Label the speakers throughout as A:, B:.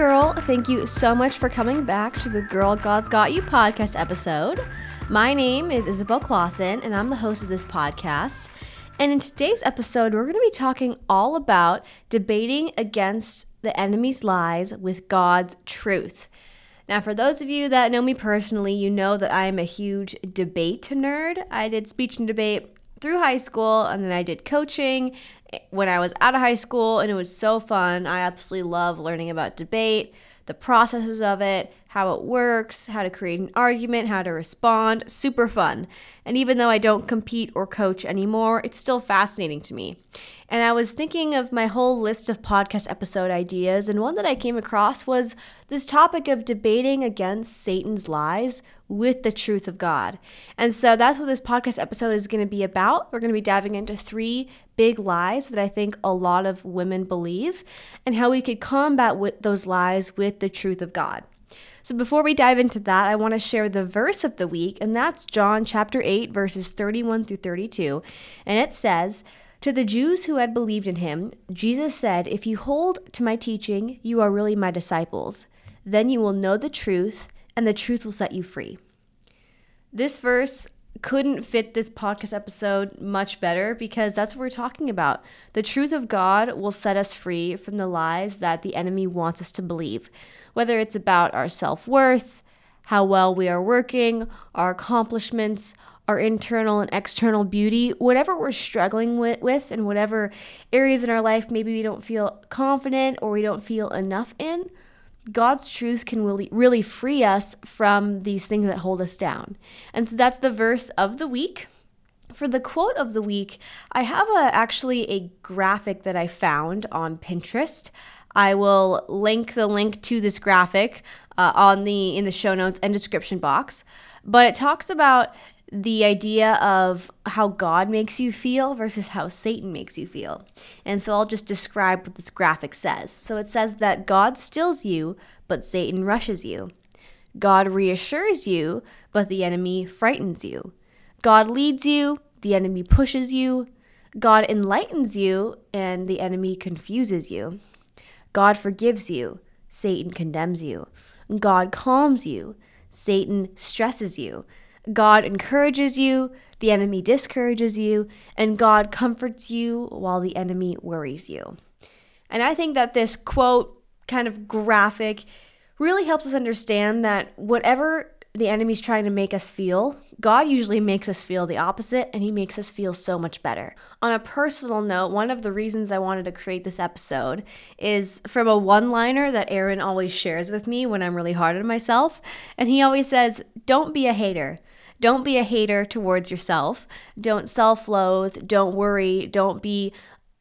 A: Girl, thank you so much for coming back to the Girl God's Got You podcast episode. My name is Isabel Clausen, and I'm the host of this podcast. And in today's episode, we're going to be talking all about debating against the enemy's lies with God's truth. Now, for those of you that know me personally, you know that I am a huge debate nerd. I did speech and debate through high school, and then I did coaching eh, when I was out of high school, and it was so fun. I absolutely love learning about debate, the processes of it, how it works, how to create an argument, how to respond. Super fun. And even though I don't compete or coach anymore, it's still fascinating to me. And I was thinking of my whole list of podcast episode ideas, and one that I came across was this topic of debating against Satan's lies with the truth of God. And so that's what this podcast episode is going to be about. We're going to be diving into three big lies that I think a lot of women believe and how we could combat with those lies with the truth of God. So before we dive into that, I want to share the verse of the week, and that's John chapter 8, verses 31 through 32. And it says, to the Jews who had believed in him, Jesus said, If you hold to my teaching, you are really my disciples. Then you will know the truth, and the truth will set you free. This verse couldn't fit this podcast episode much better because that's what we're talking about. The truth of God will set us free from the lies that the enemy wants us to believe, whether it's about our self worth, how well we are working, our accomplishments, our internal and external beauty, whatever we're struggling with, with, and whatever areas in our life maybe we don't feel confident or we don't feel enough in, God's truth can really, really free us from these things that hold us down. And so that's the verse of the week. For the quote of the week, I have a, actually a graphic that I found on Pinterest. I will link the link to this graphic uh, on the in the show notes and description box. But it talks about the idea of how God makes you feel versus how Satan makes you feel. And so I'll just describe what this graphic says. So it says that God stills you, but Satan rushes you. God reassures you, but the enemy frightens you. God leads you, the enemy pushes you. God enlightens you, and the enemy confuses you. God forgives you, Satan condemns you. God calms you, Satan stresses you. God encourages you, the enemy discourages you, and God comforts you while the enemy worries you. And I think that this quote, kind of graphic, really helps us understand that whatever the enemy's trying to make us feel, God usually makes us feel the opposite and he makes us feel so much better. On a personal note, one of the reasons I wanted to create this episode is from a one liner that Aaron always shares with me when I'm really hard on myself. And he always says, Don't be a hater. Don't be a hater towards yourself. Don't self loathe. Don't worry. Don't be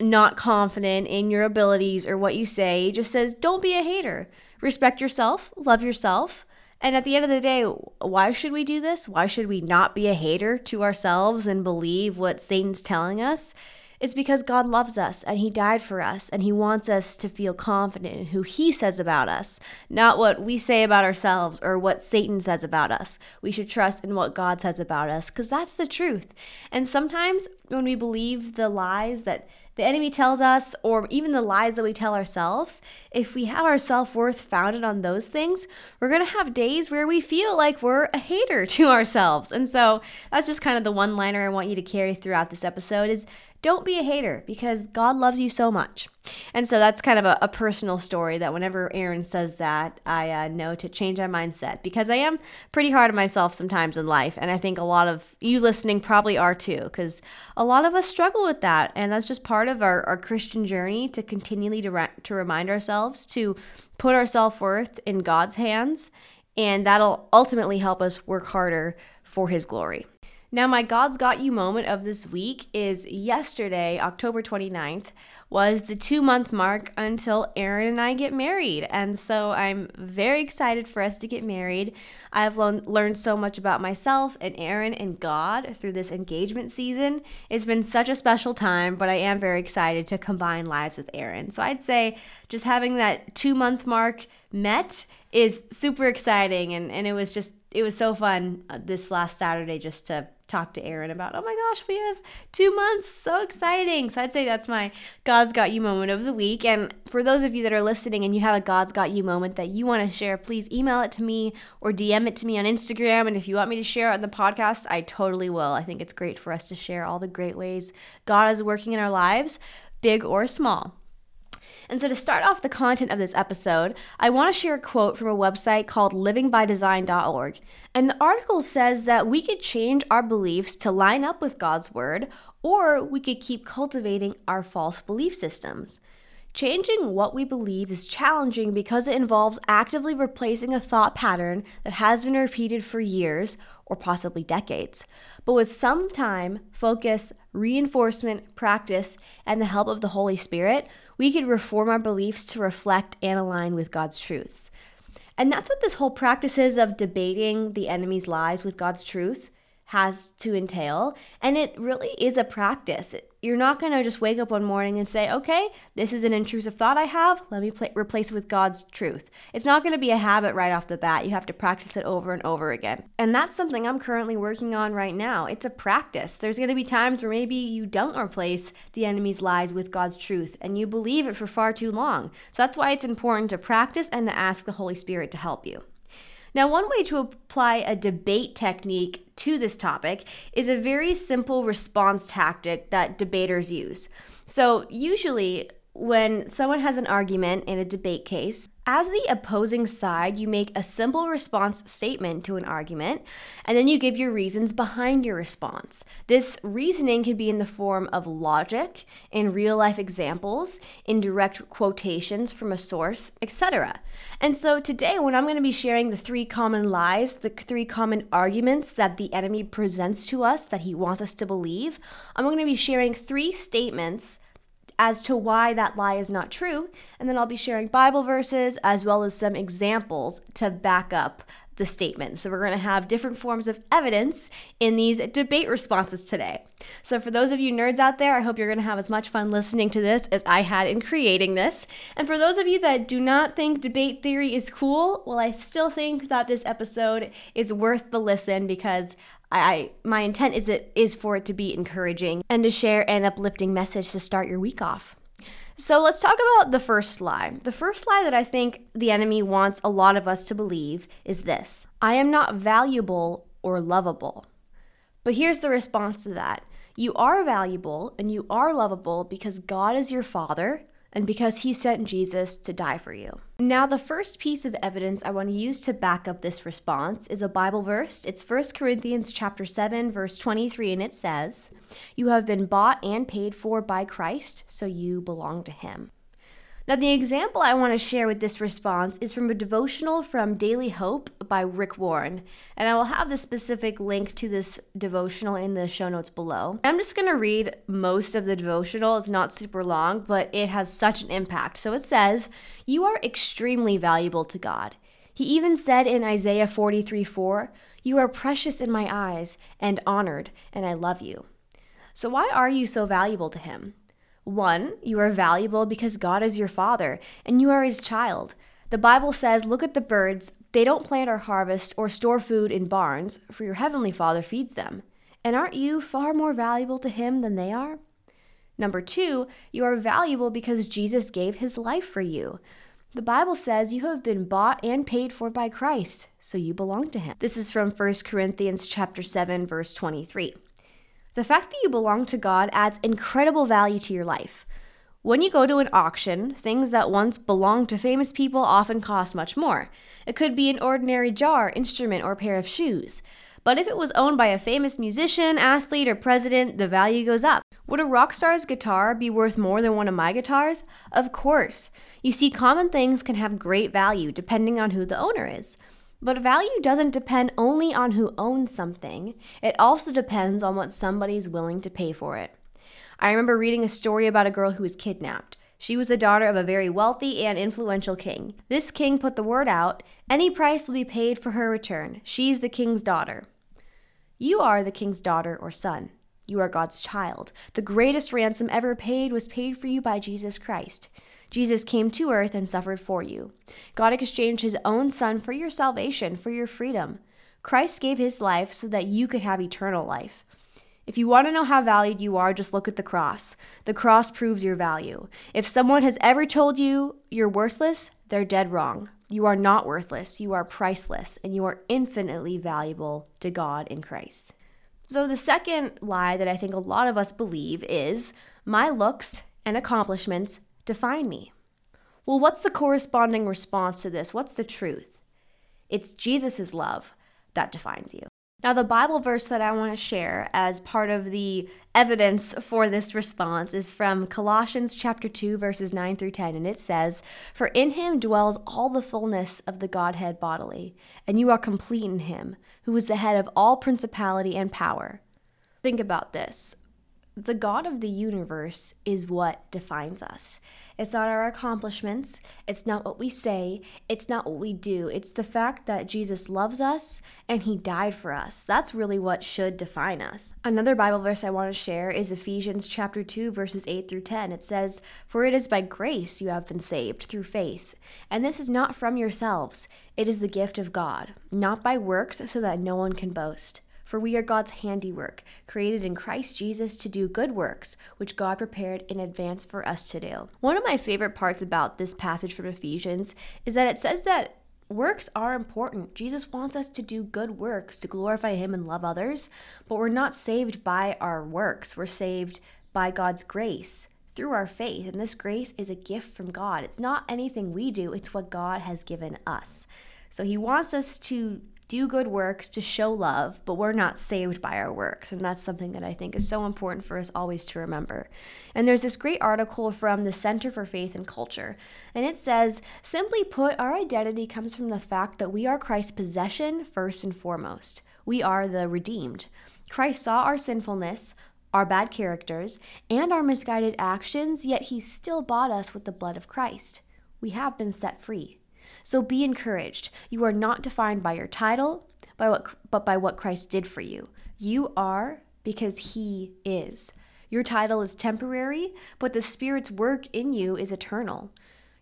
A: not confident in your abilities or what you say. He just says, don't be a hater. Respect yourself, love yourself. And at the end of the day, why should we do this? Why should we not be a hater to ourselves and believe what Satan's telling us? It's because God loves us and He died for us and He wants us to feel confident in who He says about us, not what we say about ourselves or what Satan says about us. We should trust in what God says about us because that's the truth. And sometimes when we believe the lies that the enemy tells us, or even the lies that we tell ourselves, if we have our self worth founded on those things, we're to have days where we feel like we're a hater to ourselves. And so that's just kind of the one liner I want you to carry throughout this episode is don't be a hater because God loves you so much. And so that's kind of a, a personal story that whenever Aaron says that, I uh, know to change my mindset because I am pretty hard on myself sometimes in life. And I think a lot of you listening probably are too because a lot of us struggle with that. And that's just part of our, our Christian journey to continually to, re- to remind ourselves to put our self worth in God's hands. And that'll ultimately help us work harder for His glory. Now, my God's Got You moment of this week is yesterday, October 29th, was the two month mark until Aaron and I get married. And so I'm very excited for us to get married. I've lo- learned so much about myself and Aaron and God through this engagement season. It's been such a special time, but I am very excited to combine lives with Aaron. So I'd say just having that two month mark met is super exciting. And, and it was just it was so fun uh, this last Saturday just to talk to Aaron about, oh my gosh, we have two months. So exciting. So I'd say that's my God's Got You moment of the week. And for those of you that are listening and you have a God's Got You moment that you want to share, please email it to me or DM it to me on Instagram. And if you want me to share it on the podcast, I totally will. I think it's great for us to share all the great ways God is working in our lives, big or small. And so, to start off the content of this episode, I want to share a quote from a website called livingbydesign.org. And the article says that we could change our beliefs to line up with God's word, or we could keep cultivating our false belief systems. Changing what we believe is challenging because it involves actively replacing a thought pattern that has been repeated for years or possibly decades. But with some time, focus, reinforcement, practice, and the help of the Holy Spirit, we could reform our beliefs to reflect and align with God's truths. And that's what this whole practice is of debating the enemy's lies with God's truth has to entail. And it really is a practice. You're not going to just wake up one morning and say, okay, this is an intrusive thought I have. Let me pl- replace it with God's truth. It's not going to be a habit right off the bat. You have to practice it over and over again. And that's something I'm currently working on right now. It's a practice. There's going to be times where maybe you don't replace the enemy's lies with God's truth and you believe it for far too long. So that's why it's important to practice and to ask the Holy Spirit to help you. Now, one way to apply a debate technique to this topic is a very simple response tactic that debaters use. So, usually, when someone has an argument in a debate case, as the opposing side, you make a simple response statement to an argument, and then you give your reasons behind your response. This reasoning can be in the form of logic, in real life examples, in direct quotations from a source, etc. And so today, when I'm going to be sharing the three common lies, the three common arguments that the enemy presents to us that he wants us to believe, I'm going to be sharing three statements as to why that lie is not true. And then I'll be sharing Bible verses as well as some examples to back up the statement. So we're going to have different forms of evidence in these debate responses today. So for those of you nerds out there, I hope you're going to have as much fun listening to this as I had in creating this. And for those of you that do not think debate theory is cool, well, I still think that this episode is worth the listen because I, my intent is it is for it to be encouraging and to share an uplifting message to start your week off. So let's talk about the first lie. The first lie that I think the enemy wants a lot of us to believe is this I am not valuable or lovable. But here's the response to that you are valuable and you are lovable because God is your father and because he sent Jesus to die for you. Now, the first piece of evidence I want to use to back up this response is a Bible verse. It's 1 Corinthians chapter 7 verse 23 and it says, "You have been bought and paid for by Christ, so you belong to him." Now, the example I want to share with this response is from a devotional from Daily Hope by Rick Warren. And I will have the specific link to this devotional in the show notes below. I'm just going to read most of the devotional. It's not super long, but it has such an impact. So it says, You are extremely valuable to God. He even said in Isaiah 43 4, You are precious in my eyes and honored, and I love you. So, why are you so valuable to Him? One, you are valuable because God is your father and you are his child. The Bible says, Look at the birds. They don't plant or harvest or store food in barns, for your heavenly Father feeds them. And aren't you far more valuable to him than they are? Number two, you are valuable because Jesus gave his life for you. The Bible says you have been bought and paid for by Christ, so you belong to him. This is from 1 Corinthians chapter 7 verse 23. The fact that you belong to God adds incredible value to your life. When you go to an auction, things that once belonged to famous people often cost much more. It could be an ordinary jar, instrument, or pair of shoes. But if it was owned by a famous musician, athlete, or president, the value goes up. Would a rock star's guitar be worth more than one of my guitars? Of course. You see, common things can have great value depending on who the owner is. But value doesn't depend only on who owns something, it also depends on what somebody's willing to pay for it. I remember reading a story about a girl who was kidnapped. She was the daughter of a very wealthy and influential king. This king put the word out any price will be paid for her return. She's the king's daughter. You are the king's daughter or son. You are God's child. The greatest ransom ever paid was paid for you by Jesus Christ. Jesus came to earth and suffered for you. God exchanged his own son for your salvation, for your freedom. Christ gave his life so that you could have eternal life. If you want to know how valued you are, just look at the cross. The cross proves your value. If someone has ever told you you're worthless, they're dead wrong. You are not worthless, you are priceless, and you are infinitely valuable to God in Christ. So, the second lie that I think a lot of us believe is my looks and accomplishments define me. Well, what's the corresponding response to this? What's the truth? It's Jesus' love that defines you. Now, the Bible verse that I want to share as part of the evidence for this response is from Colossians chapter 2 verses 9 through 10 and it says, "For in him dwells all the fullness of the Godhead bodily, and you are complete in him, who is the head of all principality and power." Think about this the God of the universe is what defines us. It's not our accomplishments, it's not what we say, it's not what we do. It's the fact that Jesus loves us and he died for us. That's really what should define us. Another Bible verse I want to share is Ephesians chapter 2 verses 8 through 10. It says, "For it is by grace you have been saved through faith, and this is not from yourselves; it is the gift of God, not by works so that no one can boast." For we are God's handiwork, created in Christ Jesus to do good works, which God prepared in advance for us to do. One of my favorite parts about this passage from Ephesians is that it says that works are important. Jesus wants us to do good works to glorify Him and love others, but we're not saved by our works. We're saved by God's grace through our faith. And this grace is a gift from God. It's not anything we do, it's what God has given us. So He wants us to do good works to show love, but we're not saved by our works. And that's something that I think is so important for us always to remember. And there's this great article from the Center for Faith and Culture, and it says simply put, our identity comes from the fact that we are Christ's possession first and foremost. We are the redeemed. Christ saw our sinfulness, our bad characters, and our misguided actions, yet he still bought us with the blood of Christ. We have been set free. So be encouraged. You are not defined by your title, by what, but by what Christ did for you. You are because he is. Your title is temporary, but the Spirit's work in you is eternal.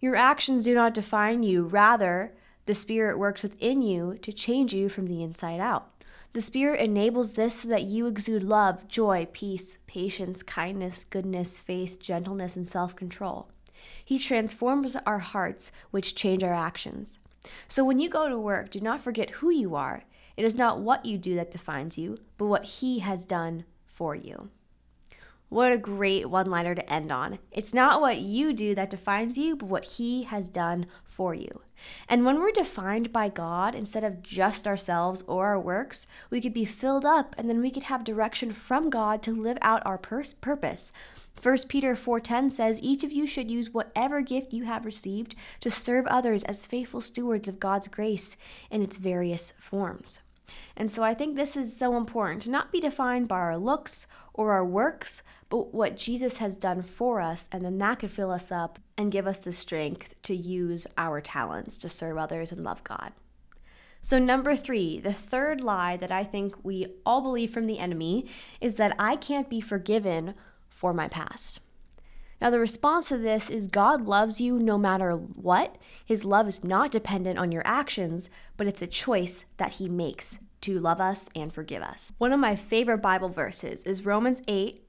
A: Your actions do not define you, rather, the Spirit works within you to change you from the inside out. The Spirit enables this so that you exude love, joy, peace, patience, kindness, goodness, faith, gentleness, and self control. He transforms our hearts, which change our actions. So when you go to work, do not forget who you are. It is not what you do that defines you, but what He has done for you. What a great one liner to end on. It's not what you do that defines you, but what He has done for you. And when we're defined by God instead of just ourselves or our works, we could be filled up and then we could have direction from God to live out our purpose. 1 Peter 4:10 says each of you should use whatever gift you have received to serve others as faithful stewards of God's grace in its various forms. And so I think this is so important to not be defined by our looks or our works, but what Jesus has done for us, and then that could fill us up and give us the strength to use our talents to serve others and love God. So, number three, the third lie that I think we all believe from the enemy is that I can't be forgiven for my past. Now, the response to this is God loves you no matter what. His love is not dependent on your actions, but it's a choice that He makes to love us and forgive us. One of my favorite Bible verses is Romans 8,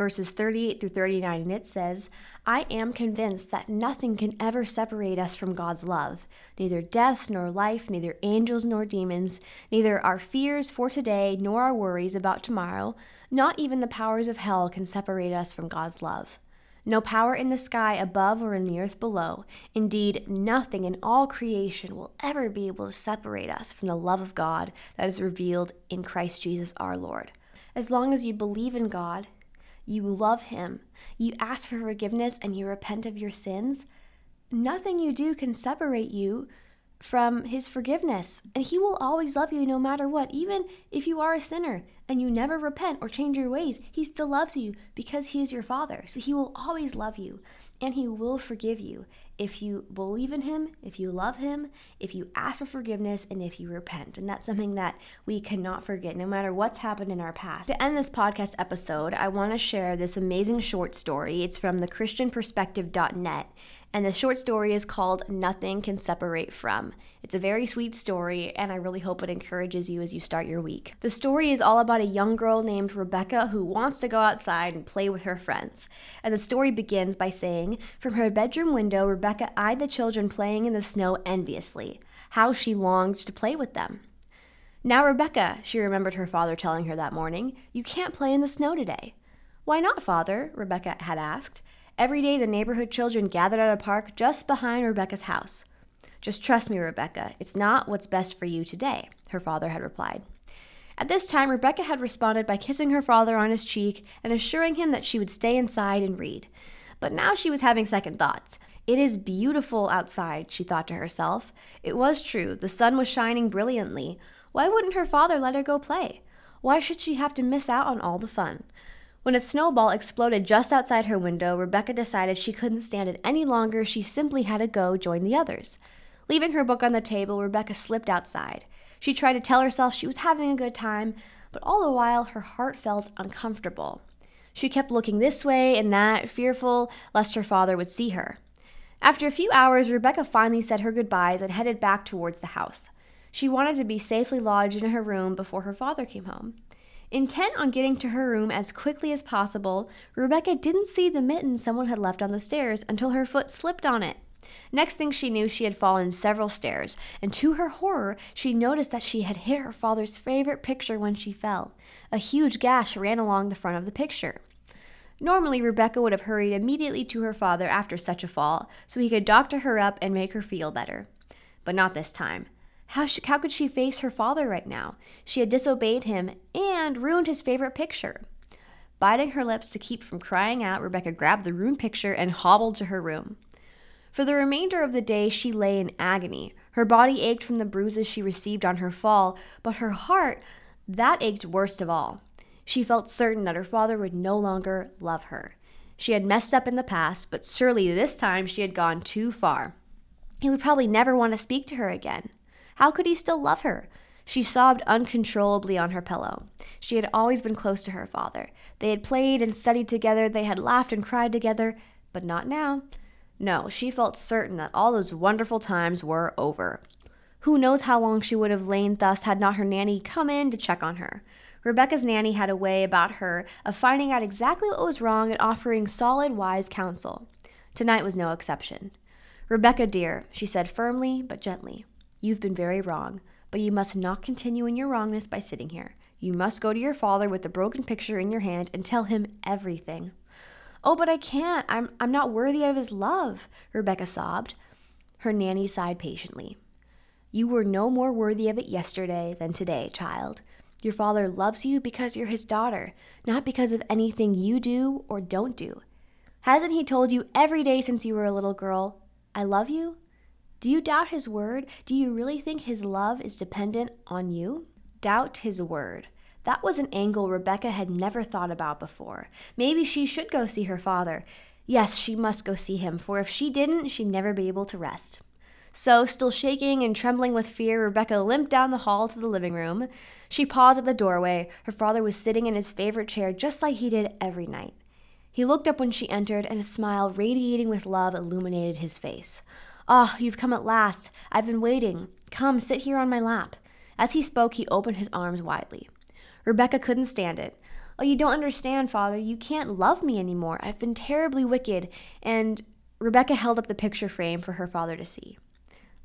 A: verses 38 through 39, and it says, I am convinced that nothing can ever separate us from God's love, neither death nor life, neither angels nor demons, neither our fears for today nor our worries about tomorrow, not even the powers of hell can separate us from God's love. No power in the sky above or in the earth below. Indeed, nothing in all creation will ever be able to separate us from the love of God that is revealed in Christ Jesus our Lord. As long as you believe in God, you love Him, you ask for forgiveness, and you repent of your sins, nothing you do can separate you from his forgiveness. And he will always love you no matter what. Even if you are a sinner and you never repent or change your ways, he still loves you because he is your father. So he will always love you and he will forgive you if you believe in him, if you love him, if you ask for forgiveness, and if you repent. And that's something that we cannot forget no matter what's happened in our past. To end this podcast episode, I want to share this amazing short story. It's from thechristianperspective.net And the short story is called Nothing Can Separate From. It's a very sweet story, and I really hope it encourages you as you start your week. The story is all about a young girl named Rebecca who wants to go outside and play with her friends. And the story begins by saying, From her bedroom window, Rebecca eyed the children playing in the snow enviously. How she longed to play with them. Now, Rebecca, she remembered her father telling her that morning, you can't play in the snow today. Why not, father? Rebecca had asked. Every day, the neighborhood children gathered at a park just behind Rebecca's house. Just trust me, Rebecca, it's not what's best for you today, her father had replied. At this time, Rebecca had responded by kissing her father on his cheek and assuring him that she would stay inside and read. But now she was having second thoughts. It is beautiful outside, she thought to herself. It was true, the sun was shining brilliantly. Why wouldn't her father let her go play? Why should she have to miss out on all the fun? When a snowball exploded just outside her window, Rebecca decided she couldn't stand it any longer. She simply had to go join the others. Leaving her book on the table, Rebecca slipped outside. She tried to tell herself she was having a good time, but all the while her heart felt uncomfortable. She kept looking this way and that, fearful lest her father would see her. After a few hours, Rebecca finally said her goodbyes and headed back towards the house. She wanted to be safely lodged in her room before her father came home. Intent on getting to her room as quickly as possible, Rebecca didn't see the mitten someone had left on the stairs until her foot slipped on it. Next thing she knew, she had fallen several stairs, and to her horror, she noticed that she had hit her father's favorite picture when she fell. A huge gash ran along the front of the picture. Normally, Rebecca would have hurried immediately to her father after such a fall so he could doctor her up and make her feel better. But not this time. How, how could she face her father right now? She had disobeyed him and ruined his favorite picture. Biting her lips to keep from crying out, Rebecca grabbed the ruined picture and hobbled to her room. For the remainder of the day, she lay in agony. Her body ached from the bruises she received on her fall, but her heart, that ached worst of all. She felt certain that her father would no longer love her. She had messed up in the past, but surely this time she had gone too far. He would probably never want to speak to her again. How could he still love her? She sobbed uncontrollably on her pillow. She had always been close to her father. They had played and studied together, they had laughed and cried together, but not now. No, she felt certain that all those wonderful times were over. Who knows how long she would have lain thus had not her nanny come in to check on her. Rebecca's nanny had a way about her of finding out exactly what was wrong and offering solid, wise counsel. Tonight was no exception. Rebecca, dear, she said firmly but gently, You've been very wrong, but you must not continue in your wrongness by sitting here. You must go to your father with the broken picture in your hand and tell him everything. Oh, but I can't. I'm, I'm not worthy of his love, Rebecca sobbed. Her nanny sighed patiently. You were no more worthy of it yesterday than today, child. Your father loves you because you're his daughter, not because of anything you do or don't do. Hasn't he told you every day since you were a little girl, I love you? Do you doubt his word? Do you really think his love is dependent on you? Doubt his word. That was an angle Rebecca had never thought about before. Maybe she should go see her father. Yes, she must go see him, for if she didn't, she'd never be able to rest. So, still shaking and trembling with fear, Rebecca limped down the hall to the living room. She paused at the doorway. Her father was sitting in his favorite chair just like he did every night. He looked up when she entered, and a smile radiating with love illuminated his face. Ah, oh, you've come at last. I've been waiting. Come, sit here on my lap. As he spoke, he opened his arms widely. Rebecca couldn't stand it. Oh, you don't understand, father. You can't love me anymore. I've been terribly wicked. And Rebecca held up the picture frame for her father to see.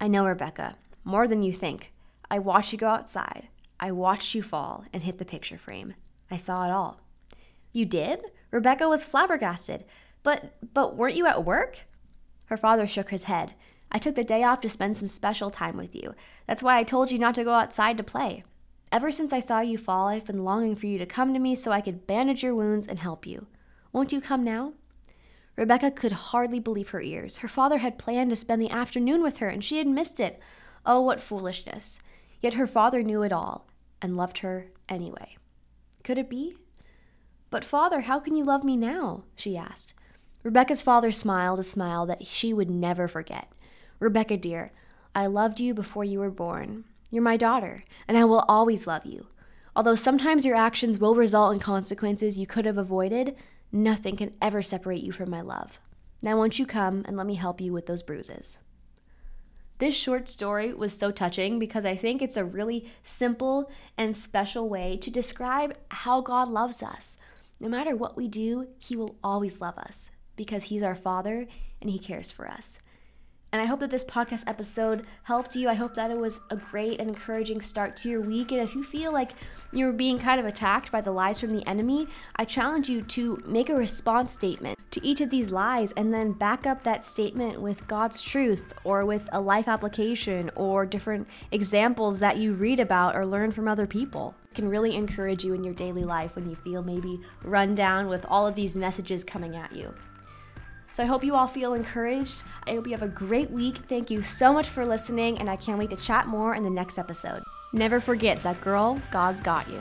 A: I know, Rebecca, more than you think. I watched you go outside. I watched you fall and hit the picture frame. I saw it all. You did? Rebecca was flabbergasted. But but weren't you at work? Her father shook his head. I took the day off to spend some special time with you. That's why I told you not to go outside to play. Ever since I saw you fall, I've been longing for you to come to me so I could bandage your wounds and help you. Won't you come now? Rebecca could hardly believe her ears. Her father had planned to spend the afternoon with her, and she had missed it. Oh, what foolishness. Yet her father knew it all and loved her anyway. Could it be? But, father, how can you love me now? she asked. Rebecca's father smiled a smile that she would never forget. Rebecca, dear, I loved you before you were born. You're my daughter, and I will always love you. Although sometimes your actions will result in consequences you could have avoided, nothing can ever separate you from my love. Now, won't you come and let me help you with those bruises? This short story was so touching because I think it's a really simple and special way to describe how God loves us. No matter what we do, He will always love us because He's our Father and He cares for us. And I hope that this podcast episode helped you. I hope that it was a great and encouraging start to your week. And if you feel like you're being kind of attacked by the lies from the enemy, I challenge you to make a response statement to each of these lies and then back up that statement with God's truth or with a life application or different examples that you read about or learn from other people. It can really encourage you in your daily life when you feel maybe run down with all of these messages coming at you. So I hope you all feel encouraged. I hope you have a great week. Thank you so much for listening, and I can't wait to chat more in the next episode. Never forget that, girl, God's got you.